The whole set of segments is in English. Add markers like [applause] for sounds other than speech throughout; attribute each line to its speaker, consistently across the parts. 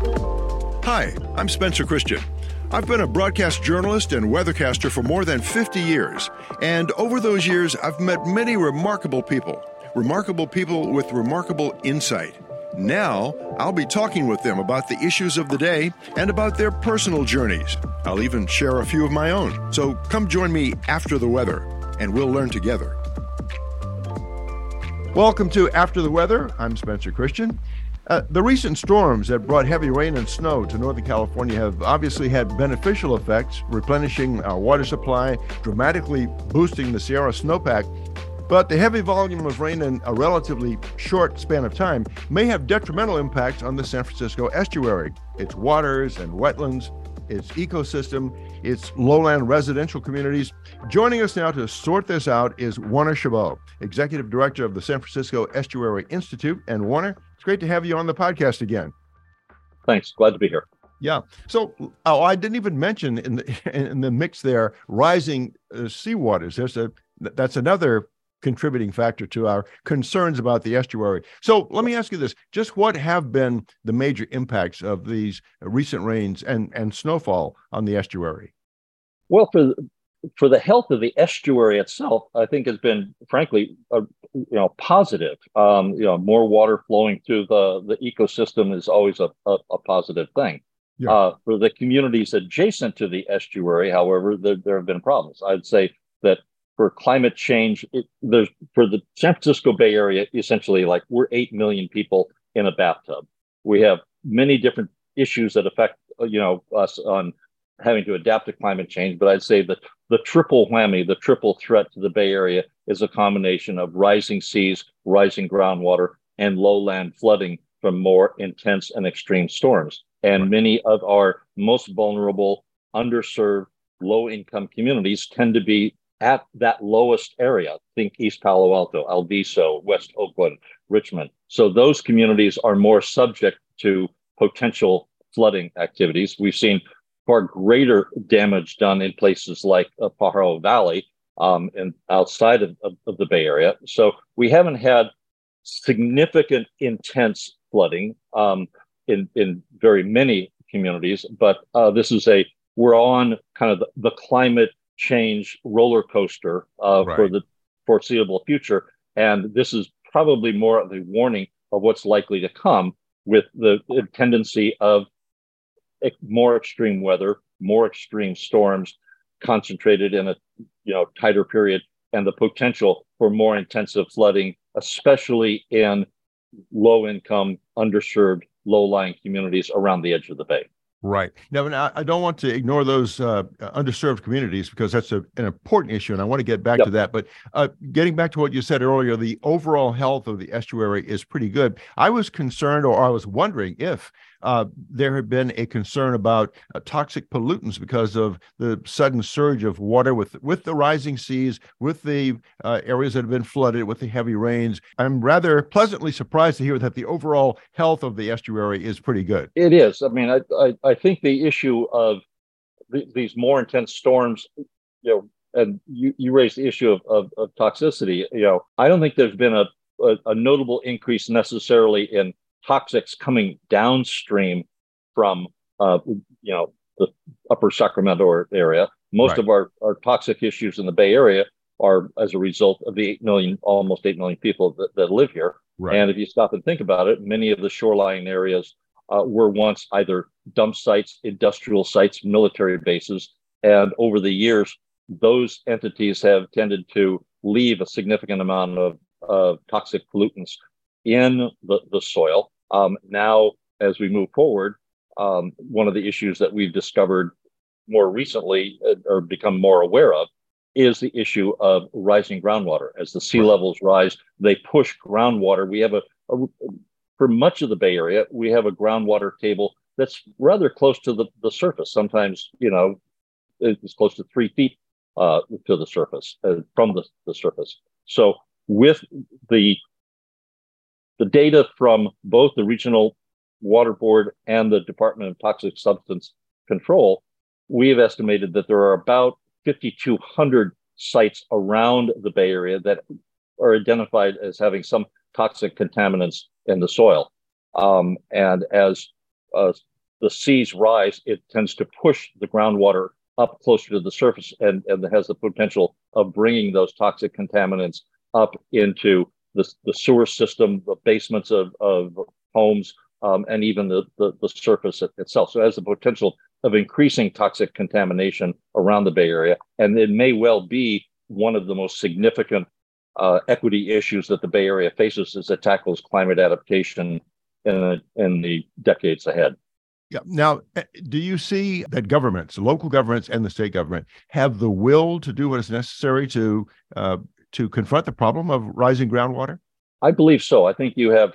Speaker 1: Hi, I'm Spencer Christian. I've been a broadcast journalist and weathercaster for more than 50 years, and over those years, I've met many remarkable people. Remarkable people with remarkable insight. Now, I'll be talking with them about the issues of the day and about their personal journeys. I'll even share a few of my own. So come join me after the weather, and we'll learn together. Welcome to After the Weather. I'm Spencer Christian. Uh, the recent storms that brought heavy rain and snow to Northern California have obviously had beneficial effects, replenishing our water supply, dramatically boosting the Sierra snowpack. But the heavy volume of rain in a relatively short span of time may have detrimental impacts on the San Francisco estuary, its waters and wetlands, its ecosystem, its lowland residential communities. Joining us now to sort this out is Warner Chabot, Executive Director of the San Francisco Estuary Institute. And Warner, it's great to have you on the podcast again.
Speaker 2: Thanks. Glad to be here.
Speaker 1: Yeah. So, oh, I didn't even mention in the [laughs] in the mix there rising uh, seawaters. There's a that's another contributing factor to our concerns about the estuary. So, let me ask you this: just what have been the major impacts of these recent rains and and snowfall on the estuary?
Speaker 2: Well, for for the health of the estuary itself, I think has been, frankly, a, you know, positive. Um, you know, more water flowing through the the ecosystem is always a, a, a positive thing. Yeah. Uh, for the communities adjacent to the estuary, however, there, there have been problems. I'd say that for climate change, it, there's for the San Francisco Bay Area, essentially, like we're eight million people in a bathtub. We have many different issues that affect you know us on having to adapt to climate change. But I'd say that the triple whammy, the triple threat to the Bay Area is a combination of rising seas, rising groundwater, and lowland flooding from more intense and extreme storms. And many of our most vulnerable, underserved, low income communities tend to be at that lowest area. Think East Palo Alto, Alviso, West Oakland, Richmond. So those communities are more subject to potential flooding activities. We've seen far greater damage done in places like uh, Pajaro Valley um, and outside of, of, of, the Bay Area. So we haven't had significant, intense flooding um, in in very many communities, but uh, this is a we're on kind of the, the climate change roller coaster uh, right. for the foreseeable future, and this is probably more of a warning of what's likely to come with the, the tendency of more extreme weather, more extreme storms concentrated in a you know tighter period, and the potential for more intensive flooding, especially in low income, underserved, low lying communities around the edge of the bay.
Speaker 1: Right. Now, I don't want to ignore those uh, underserved communities because that's a, an important issue, and I want to get back yep. to that. But uh, getting back to what you said earlier, the overall health of the estuary is pretty good. I was concerned, or I was wondering if uh, there had been a concern about uh, toxic pollutants because of the sudden surge of water with with the rising seas, with the uh, areas that have been flooded, with the heavy rains. I'm rather pleasantly surprised to hear that the overall health of the estuary is pretty good.
Speaker 2: It is. I mean, I I, I think the issue of th- these more intense storms, you know, and you, you raised the issue of, of, of toxicity. You know, I don't think there's been a, a, a notable increase necessarily in toxics coming downstream from uh, you know the upper Sacramento area. Most right. of our, our toxic issues in the Bay Area are as a result of the 8 million, almost 8 million people that, that live here. Right. And if you stop and think about it, many of the shoreline areas uh, were once either dump sites, industrial sites, military bases. And over the years, those entities have tended to leave a significant amount of, of toxic pollutants in the, the soil. Um, now, as we move forward, um, one of the issues that we've discovered more recently uh, or become more aware of is the issue of rising groundwater. As the sea levels rise, they push groundwater. We have a, a for much of the Bay Area, we have a groundwater table that's rather close to the, the surface. Sometimes, you know, it's close to three feet uh, to the surface, uh, from the, the surface. So with the the data from both the regional water board and the Department of Toxic Substance Control, we have estimated that there are about 5,200 sites around the Bay Area that are identified as having some toxic contaminants in the soil. Um, and as uh, the seas rise, it tends to push the groundwater up closer to the surface and, and has the potential of bringing those toxic contaminants up into the, the sewer system, the basements of, of homes, um, and even the, the, the surface itself. So it has the potential of increasing toxic contamination around the Bay Area. And it may well be one of the most significant uh, equity issues that the Bay Area faces as it tackles climate adaptation in, the, in the decades ahead.
Speaker 1: Yeah. Now, eh, do you see that governments, local governments, and the state government have the will to do what is necessary to uh, to confront the problem of rising groundwater?
Speaker 2: I believe so. I think you have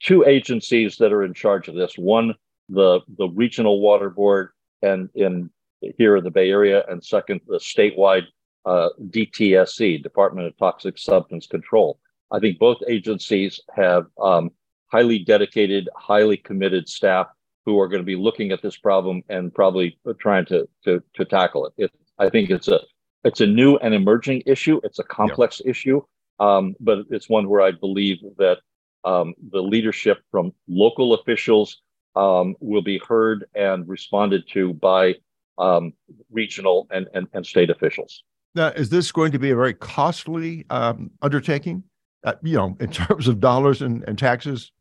Speaker 2: two agencies that are in charge of this. One, the the regional water board, and in here in the Bay Area, and second, the statewide uh, DTSC, Department of Toxic Substance Control. I think both agencies have um, highly dedicated, highly committed staff who are going to be looking at this problem and probably trying to to, to tackle it. it. I think it's a it's a new and emerging issue. It's a complex yeah. issue, um, but it's one where I believe that um, the leadership from local officials um, will be heard and responded to by um, regional and, and, and, state officials.
Speaker 1: Now, is this going to be a very costly um, undertaking? Uh, you know, in [laughs] terms of dollars and, and taxes?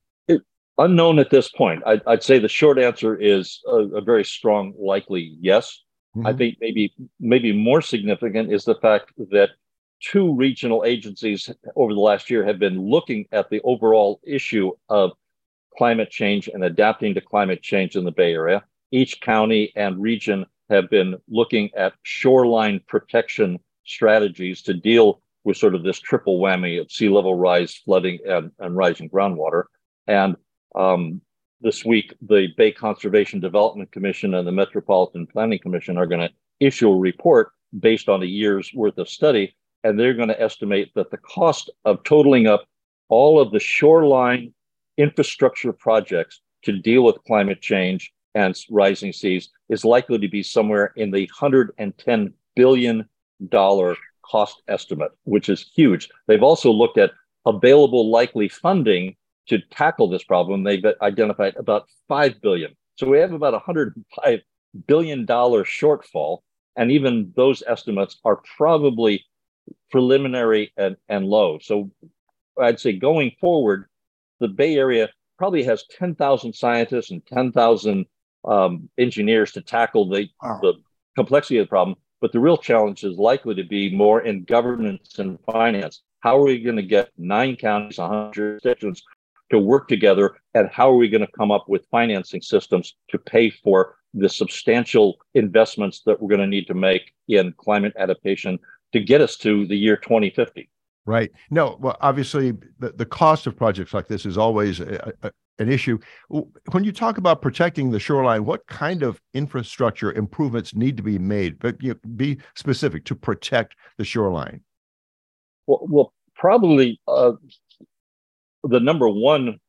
Speaker 2: unknown at this point. I'd, I'd, say the short answer is a, a very strong, likely yes. Mm-hmm. I think maybe maybe more significant is the fact that two regional agencies over the last year have been looking at the overall issue of climate change and adapting to climate change in the Bay Area. Each county and region have been looking at shoreline protection strategies to deal with sort of this triple whammy of sea level rise, flooding, and, and rising groundwater. And um, this week, the Bay Conservation Development Commission and the Metropolitan Planning Commission are going to issue a report based on a year's worth of study, and they're going to estimate that the cost of totaling up all of the shoreline infrastructure projects to deal with climate change and rising seas is likely to be somewhere in the $110 billion cost estimate, which is huge. They've also looked at available likely funding to tackle this problem, they've identified about 5 billion. So we have about 105 billion dollar shortfall. And even those estimates are probably preliminary and, and low. So I'd say going forward, the Bay Area probably has 10,000 scientists and 10,000 um, engineers to tackle the, wow. the complexity of the problem. But the real challenge is likely to be more in governance and finance. How are we going to get nine counties, 100 jurisdictions to work together and how are we going to come up with financing systems to pay for the substantial investments that we're going to need to make in climate adaptation to get us to the year 2050
Speaker 1: right. No well obviously the, the cost of projects like this is always a, a, an issue. When you talk about protecting the shoreline what kind of infrastructure improvements need to be made? But you know, be specific to protect the shoreline.
Speaker 2: Well, well probably uh, the number one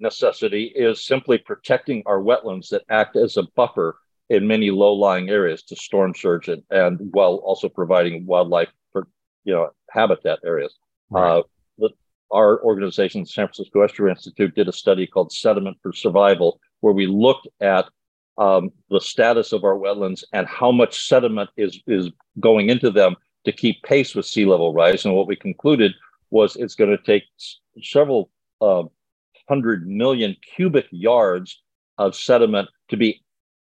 Speaker 2: necessity is simply protecting our wetlands that act as a buffer in many low-lying areas to storm surge and, and while also providing wildlife for you know habitat areas. Right. Uh, the, our organization, San Francisco Estuary Institute, did a study called Sediment for Survival, where we looked at um, the status of our wetlands and how much sediment is is going into them to keep pace with sea level rise. And what we concluded was it's going to take several uh, hundred million cubic yards of sediment to be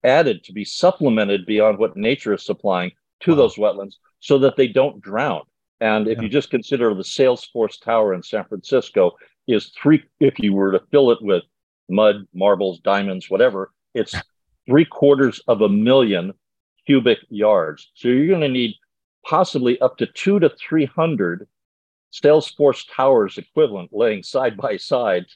Speaker 2: added, to be supplemented beyond what nature is supplying to wow. those wetlands so that they don't drown. And if yeah. you just consider the Salesforce Tower in San Francisco is three, if you were to fill it with mud, marbles, diamonds, whatever, it's three quarters of a million cubic yards. So you're going to need possibly up to two to 300 Salesforce Towers equivalent laying side by side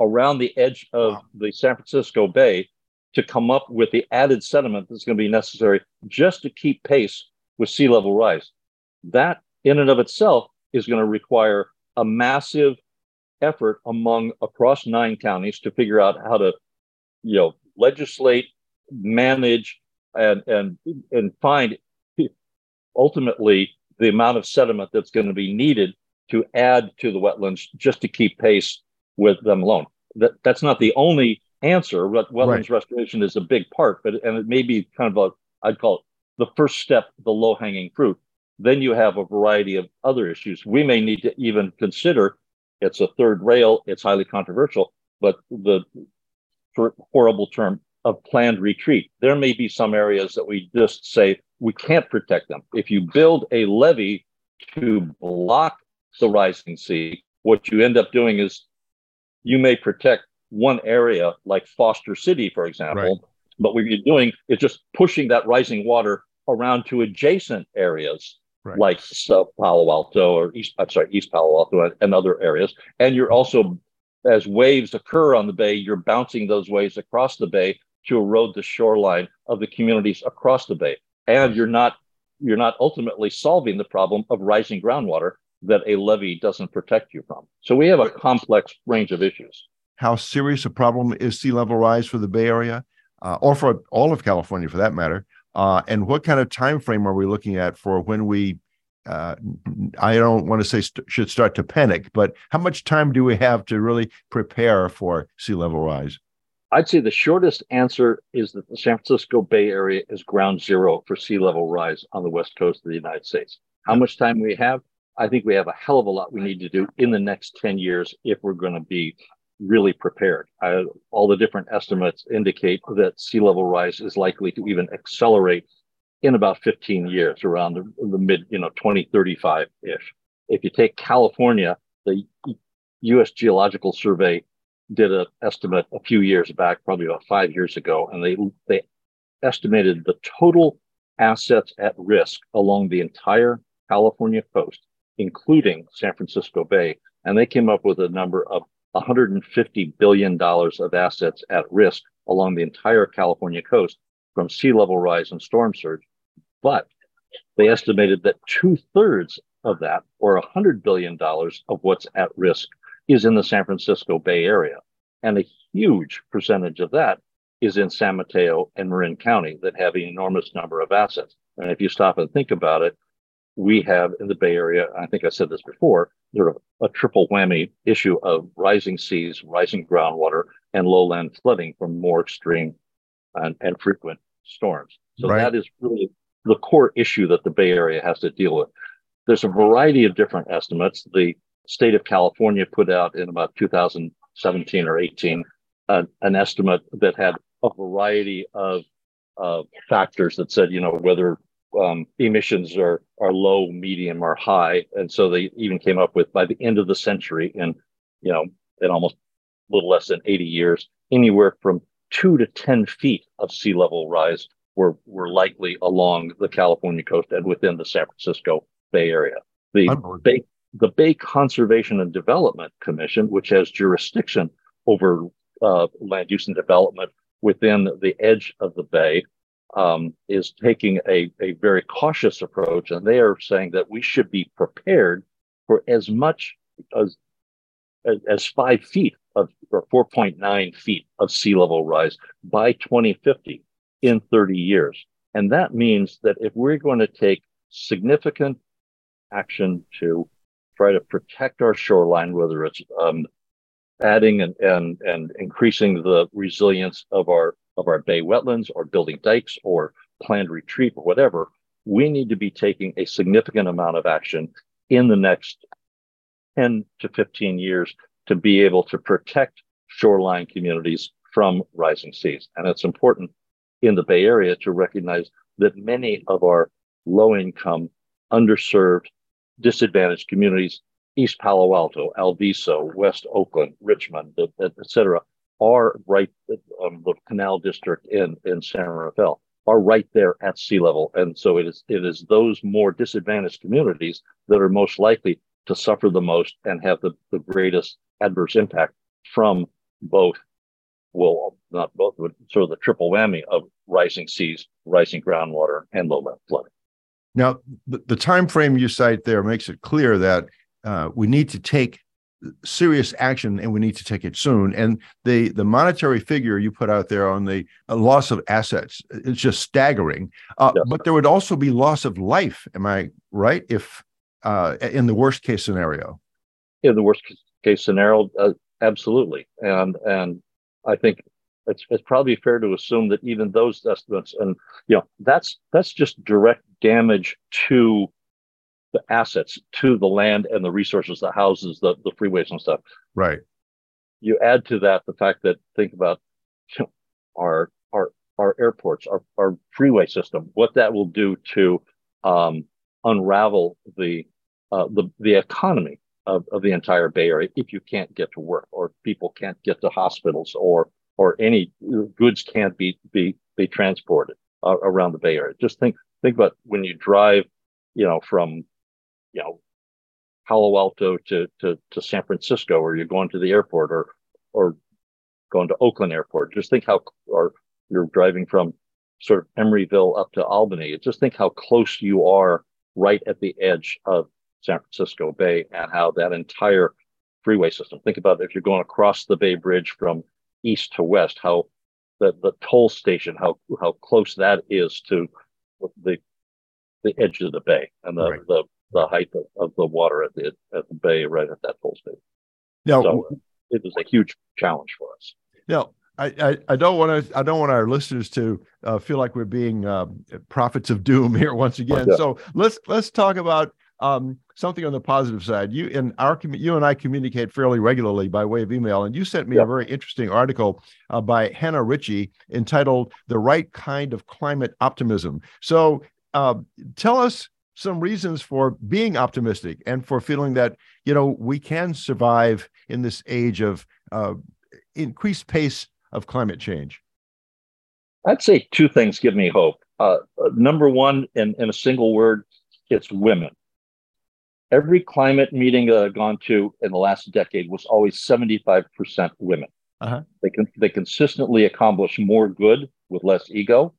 Speaker 2: around the edge of wow. the San Francisco Bay to come up with the added sediment that's going to be necessary just to keep pace with sea level rise. That, in and of itself, is going to require a massive effort among across nine counties to figure out how to, you know, legislate, manage, and and and find ultimately the amount of sediment that's going to be needed to add to the wetlands just to keep pace with them alone. That, that's not the only answer. Wetlands right. restoration is a big part, but and it may be kind of a I'd call it the first step, the low hanging fruit. Then you have a variety of other issues. We may need to even consider. It's a third rail. It's highly controversial, but the horrible term of planned retreat. There may be some areas that we just say we can't protect them. If you build a levee to block the rising sea, what you end up doing is you may protect one area like Foster City, for example, right. but what you're doing is just pushing that rising water around to adjacent areas right. like South Palo Alto or East, I'm sorry, East Palo Alto and other areas. And you're also, as waves occur on the bay, you're bouncing those waves across the bay to erode the shoreline of the communities across the bay. And you're not you're not ultimately solving the problem of rising groundwater that a levee doesn't protect you from. So we have a complex range of issues.
Speaker 1: How serious a problem is sea level rise for the Bay Area, uh, or for all of California, for that matter? Uh, and what kind of time frame are we looking at for when we? Uh, I don't want to say st- should start to panic, but how much time do we have to really prepare for sea level rise?
Speaker 2: I'd say the shortest answer is that the San Francisco Bay Area is ground zero for sea level rise on the west coast of the United States. How much time we have? I think we have a hell of a lot we need to do in the next 10 years if we're going to be really prepared. I, all the different estimates indicate that sea level rise is likely to even accelerate in about 15 years, around the, the mid, you know, 2035 ish. If you take California, the U.S. Geological Survey did an estimate a few years back, probably about five years ago, and they they estimated the total assets at risk along the entire California coast, including San Francisco Bay, and they came up with a number of 150 billion dollars of assets at risk along the entire California coast from sea level rise and storm surge. But they estimated that two thirds of that, or $100 billion of what's at risk, is in the San Francisco Bay Area. And a huge percentage of that is in San Mateo and Marin County that have an enormous number of assets. And if you stop and think about it, we have in the Bay Area, I think I said this before, sort of a triple whammy issue of rising seas, rising groundwater, and lowland flooding from more extreme and, and frequent storms. So right. that is really the core issue that the Bay Area has to deal with. There's a variety of different estimates. The state of California put out in about 2017 or 18 uh, an estimate that had a variety of uh, factors that said, you know, whether um, emissions are are low, medium, or high, and so they even came up with by the end of the century, in you know, in almost a little less than 80 years, anywhere from two to 10 feet of sea level rise were were likely along the California coast and within the San Francisco Bay Area. The Bay the Bay Conservation and Development Commission, which has jurisdiction over uh, land use and development within the edge of the bay, um, is taking a, a very cautious approach. And they are saying that we should be prepared for as much as, as, as five feet of, or 4.9 feet of sea level rise by 2050 in 30 years. And that means that if we're going to take significant action to try to protect our shoreline, whether it's um, adding and, and, and increasing the resilience of our of our bay wetlands or building dikes or planned retreat or whatever, we need to be taking a significant amount of action in the next 10 to 15 years to be able to protect shoreline communities from rising seas. And it's important in the Bay Area to recognize that many of our low income, underserved, disadvantaged communities, East Palo Alto, Alviso, West Oakland, Richmond, et cetera, are right, um, the Canal District in, in San Rafael are right there at sea level. And so it is, it is those more disadvantaged communities that are most likely to suffer the most and have the, the greatest adverse impact from both, well, not both, but sort of the triple whammy of rising seas, rising groundwater, and lowland flooding.
Speaker 1: Now, the, the time frame you cite there makes it clear that uh, we need to take serious action and we need to take it soon. And the the monetary figure you put out there on the uh, loss of assets it's just staggering. Uh, yes. but there would also be loss of life am i right if uh, in the worst case scenario?
Speaker 2: In the worst case scenario uh, absolutely. And and i think it's, it's probably fair to assume that even those estimates, and you know, that's that's just direct damage to the assets, to the land and the resources, the houses, the, the freeways and stuff.
Speaker 1: Right.
Speaker 2: You add to that the fact that think about you know, our our our airports, our, our freeway system, what that will do to um, unravel the uh, the the economy of, of the entire Bay Area if you can't get to work or people can't get to hospitals or or any goods can't be be be transported uh, around the Bay Area. Just think think about when you drive, you know, from you know Palo Alto to to to San Francisco, or you're going to the airport, or or going to Oakland Airport. Just think how or you're driving from sort of Emeryville up to Albany. Just think how close you are right at the edge of San Francisco Bay and how that entire freeway system. Think about if you're going across the Bay Bridge from east to west, how the, the toll station, how how close that is to the the edge of the bay and the right. the, the height of, of, the water at the at the bay right at that toll station.
Speaker 1: Now, so
Speaker 2: it was a huge challenge for us.
Speaker 1: Now, I, I, don't want to I don't want our listeners to uh, feel like we're being uh, prophets of doom here once again. Yeah. So let's let's talk about um, something on the positive side. You and our you and I communicate fairly regularly by way of email, and you sent me yeah. a very interesting article uh, by Hannah Ritchie entitled "The Right Kind of Climate Optimism." So, uh, tell us some reasons for being optimistic and for feeling that you know we can survive in this age of uh, increased pace of climate change.
Speaker 2: I'd say two things give me hope. Uh, number one, in, in a single word, it's women every climate meeting that I've gone to in the last decade was always 75% women. Uh-huh. They can they consistently accomplish more good with less ego.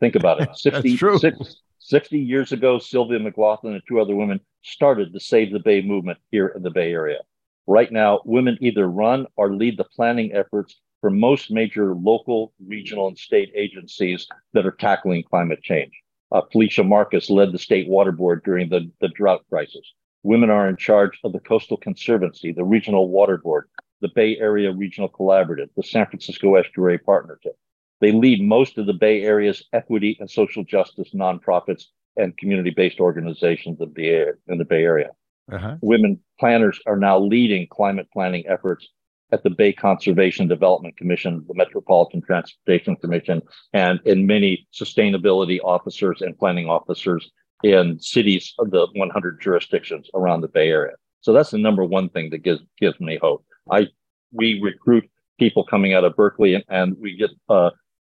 Speaker 2: Think about it. [laughs] 60, six, 60 years ago, Sylvia McLaughlin and two other women started the Save the Bay movement here in the Bay Area. Right now, women either run or lead the planning efforts for most major local, regional, and state agencies that are tackling climate change. Uh, Felicia Marcus led the state water board during the, the drought crisis. Women are in charge of the Coastal Conservancy, the Regional Water Board, the Bay Area Regional Collaborative, the San Francisco Estuary Partnership. They lead most of the Bay Area's equity and social justice nonprofits and community-based organizations in the, in the Bay Area. Uh-huh. Women planners are now leading climate planning efforts at the Bay Conservation Development Commission, the Metropolitan Transportation Commission, and in many sustainability officers and planning officers in cities of the 100 jurisdictions around the Bay Area. So that's the number one thing that gives gives me hope. I we recruit people coming out of Berkeley, and, and we get uh,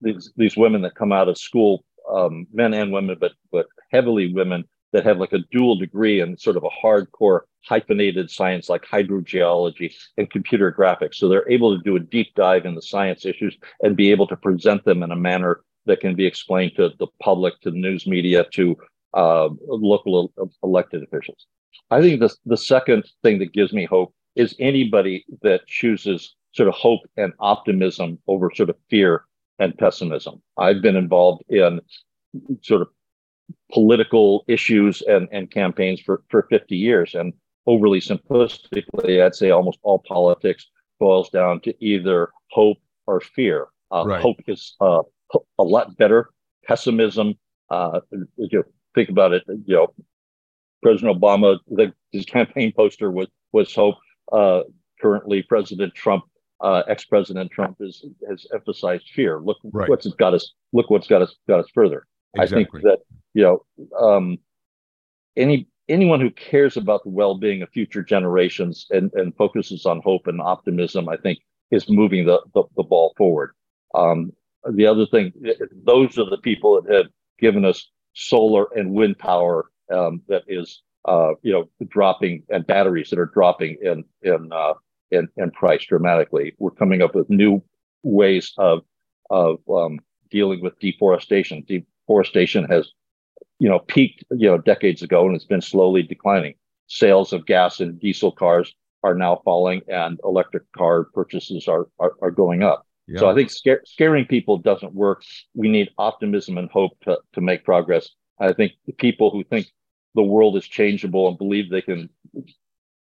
Speaker 2: these these women that come out of school, um, men and women, but but heavily women that have like a dual degree in sort of a hardcore hyphenated science like hydrogeology and computer graphics. So they're able to do a deep dive in the science issues and be able to present them in a manner that can be explained to the public, to the news media, to uh, local elected officials. I think the, the second thing that gives me hope is anybody that chooses sort of hope and optimism over sort of fear and pessimism. I've been involved in sort of political issues and, and campaigns for, for 50 years. And overly simplistically, I'd say almost all politics boils down to either hope or fear. Uh, right. Hope is uh, a lot better. Pessimism, uh, you know, think about it, you know, President Obama, the, his campaign poster was was hope. Uh, currently, President Trump, uh, ex-President Trump, is, has emphasized fear. Look right. what's got us. Look what's got us got us further. Exactly. I think that you know um, any anyone who cares about the well-being of future generations and, and focuses on hope and optimism, I think, is moving the the, the ball forward. Um, the other thing, those are the people that have given us solar and wind power um, that is uh, you know dropping and batteries that are dropping in in, uh, in in price dramatically. We're coming up with new ways of of um, dealing with deforestation. Deforestation has you know peaked you know decades ago and it's been slowly declining. Sales of gas and diesel cars are now falling, and electric car purchases are are, are going up. Yeah. So I think scare, scaring people doesn't work. We need optimism and hope to, to make progress. I think the people who think the world is changeable and believe they can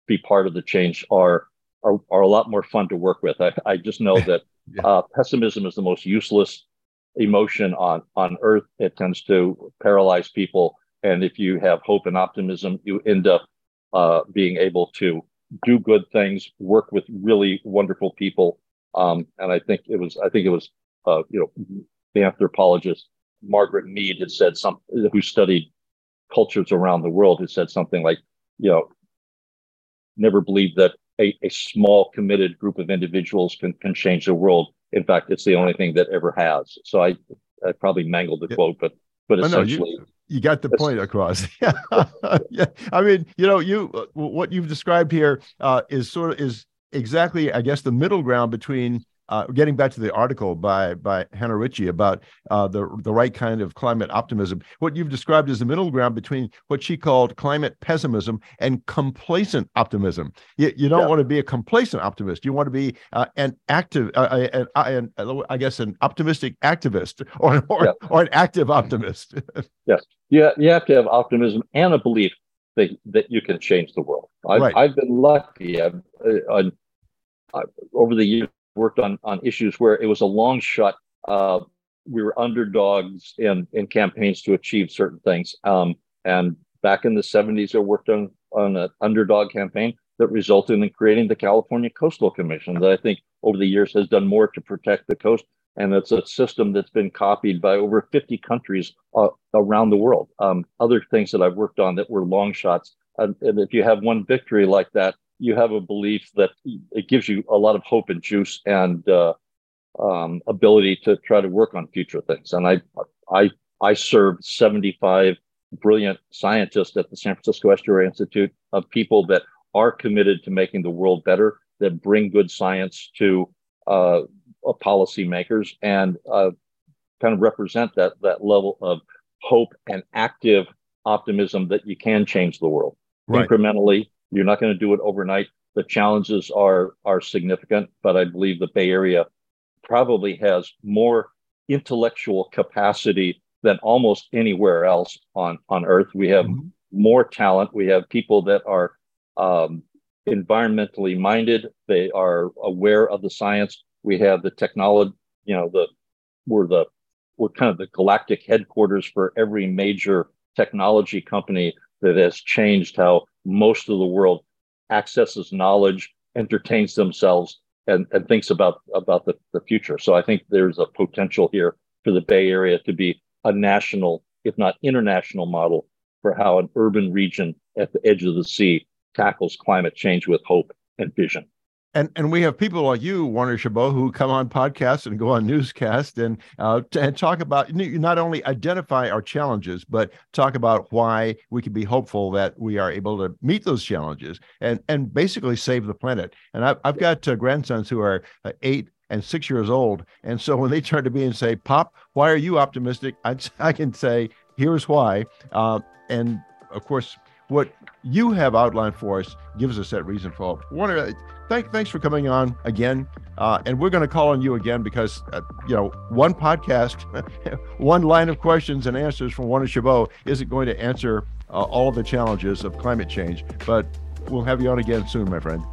Speaker 2: be part of the change are are, are a lot more fun to work with. I, I just know [laughs] that yeah. uh, pessimism is the most useless emotion on on Earth. It tends to paralyze people, and if you have hope and optimism, you end up uh, being able to do good things, work with really wonderful people. Um, and I think it was I think it was uh, you know the anthropologist Margaret Mead had said something who studied cultures around the world had said something like you know never believe that a, a small committed group of individuals can, can change the world. In fact, it's the only thing that ever has. So I, I probably mangled the yeah. quote, but but essentially.
Speaker 1: No, you, you got the point across. yeah. [laughs] yeah. I mean, you know, you uh, what you've described here uh, is sort of is exactly, I guess, the middle ground between uh, getting back to the article by by Hannah Ritchie about uh, the the right kind of climate optimism, what you've described as the middle ground between what she called climate pessimism and complacent optimism. You, you don't yeah. want to be a complacent optimist. You want to be uh, an active, uh, an, an, an, I guess, an optimistic activist [laughs] or or, yeah. or an active optimist. [laughs]
Speaker 2: yes, yeah, you have to have optimism and a belief that that you can change the world. I've, right. I've been lucky. I've, uh, I've, over the years worked on on issues where it was a long shot. Uh, we were underdogs in in campaigns to achieve certain things. Um, and back in the 70s, I worked on on an underdog campaign that resulted in creating the California Coastal Commission that I think over the years has done more to protect the coast. And it's a system that's been copied by over 50 countries uh, around the world. Um, other things that I've worked on that were long shots. and if you have one victory like that, you have a belief that it gives you a lot of hope and juice and uh, um, ability to try to work on future things. And I, I, I served 75 brilliant scientists at the San Francisco Estuary Institute of people that are committed to making the world better, that bring good science to uh, policymakers, and uh, kind of represent that that level of hope and active optimism that you can change the world right. incrementally you're not going to do it overnight. The challenges are are significant, but I believe the Bay Area probably has more intellectual capacity than almost anywhere else on on Earth. We have mm-hmm. more talent. We have people that are um, environmentally minded. They are aware of the science. We have the technology. You know, the we're the we're kind of the galactic headquarters for every major technology company that has changed how most of the world accesses knowledge, entertains themselves, and, and thinks about, about the, the future. So I think there's a potential here for the Bay Area to be a national, if not international model for how an urban region at the edge of the sea tackles climate change with hope and vision
Speaker 1: and and we have people like you, Warner Chabot, who come on podcasts and go on newscasts and uh, and talk about not only identify our challenges, but talk about why we can be hopeful that we are able to meet those challenges and and basically save the planet. And I've I've got uh, grandsons who are uh, eight and six years old, and so when they turn to me and say, "Pop, why are you optimistic?" I [laughs] I can say, "Here's why," uh, and of course what you have outlined for us gives us that reason for hope. Warner, thank, thanks for coming on again. Uh, and we're going to call on you again because, uh, you know, one podcast, [laughs] one line of questions and answers from Warner Chabot isn't going to answer uh, all of the challenges of climate change. But we'll have you on again soon, my friend.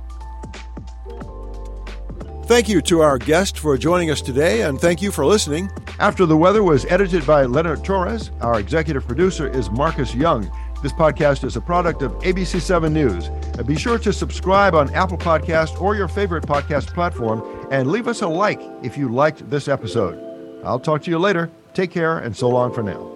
Speaker 1: Thank you to our guest for joining us today, and thank you for listening. After the Weather was edited by Leonard Torres. Our executive producer is Marcus Young. This podcast is a product of ABC7 News. And Be sure to subscribe on Apple Podcast or your favorite podcast platform and leave us a like if you liked this episode. I'll talk to you later. Take care and so long for now.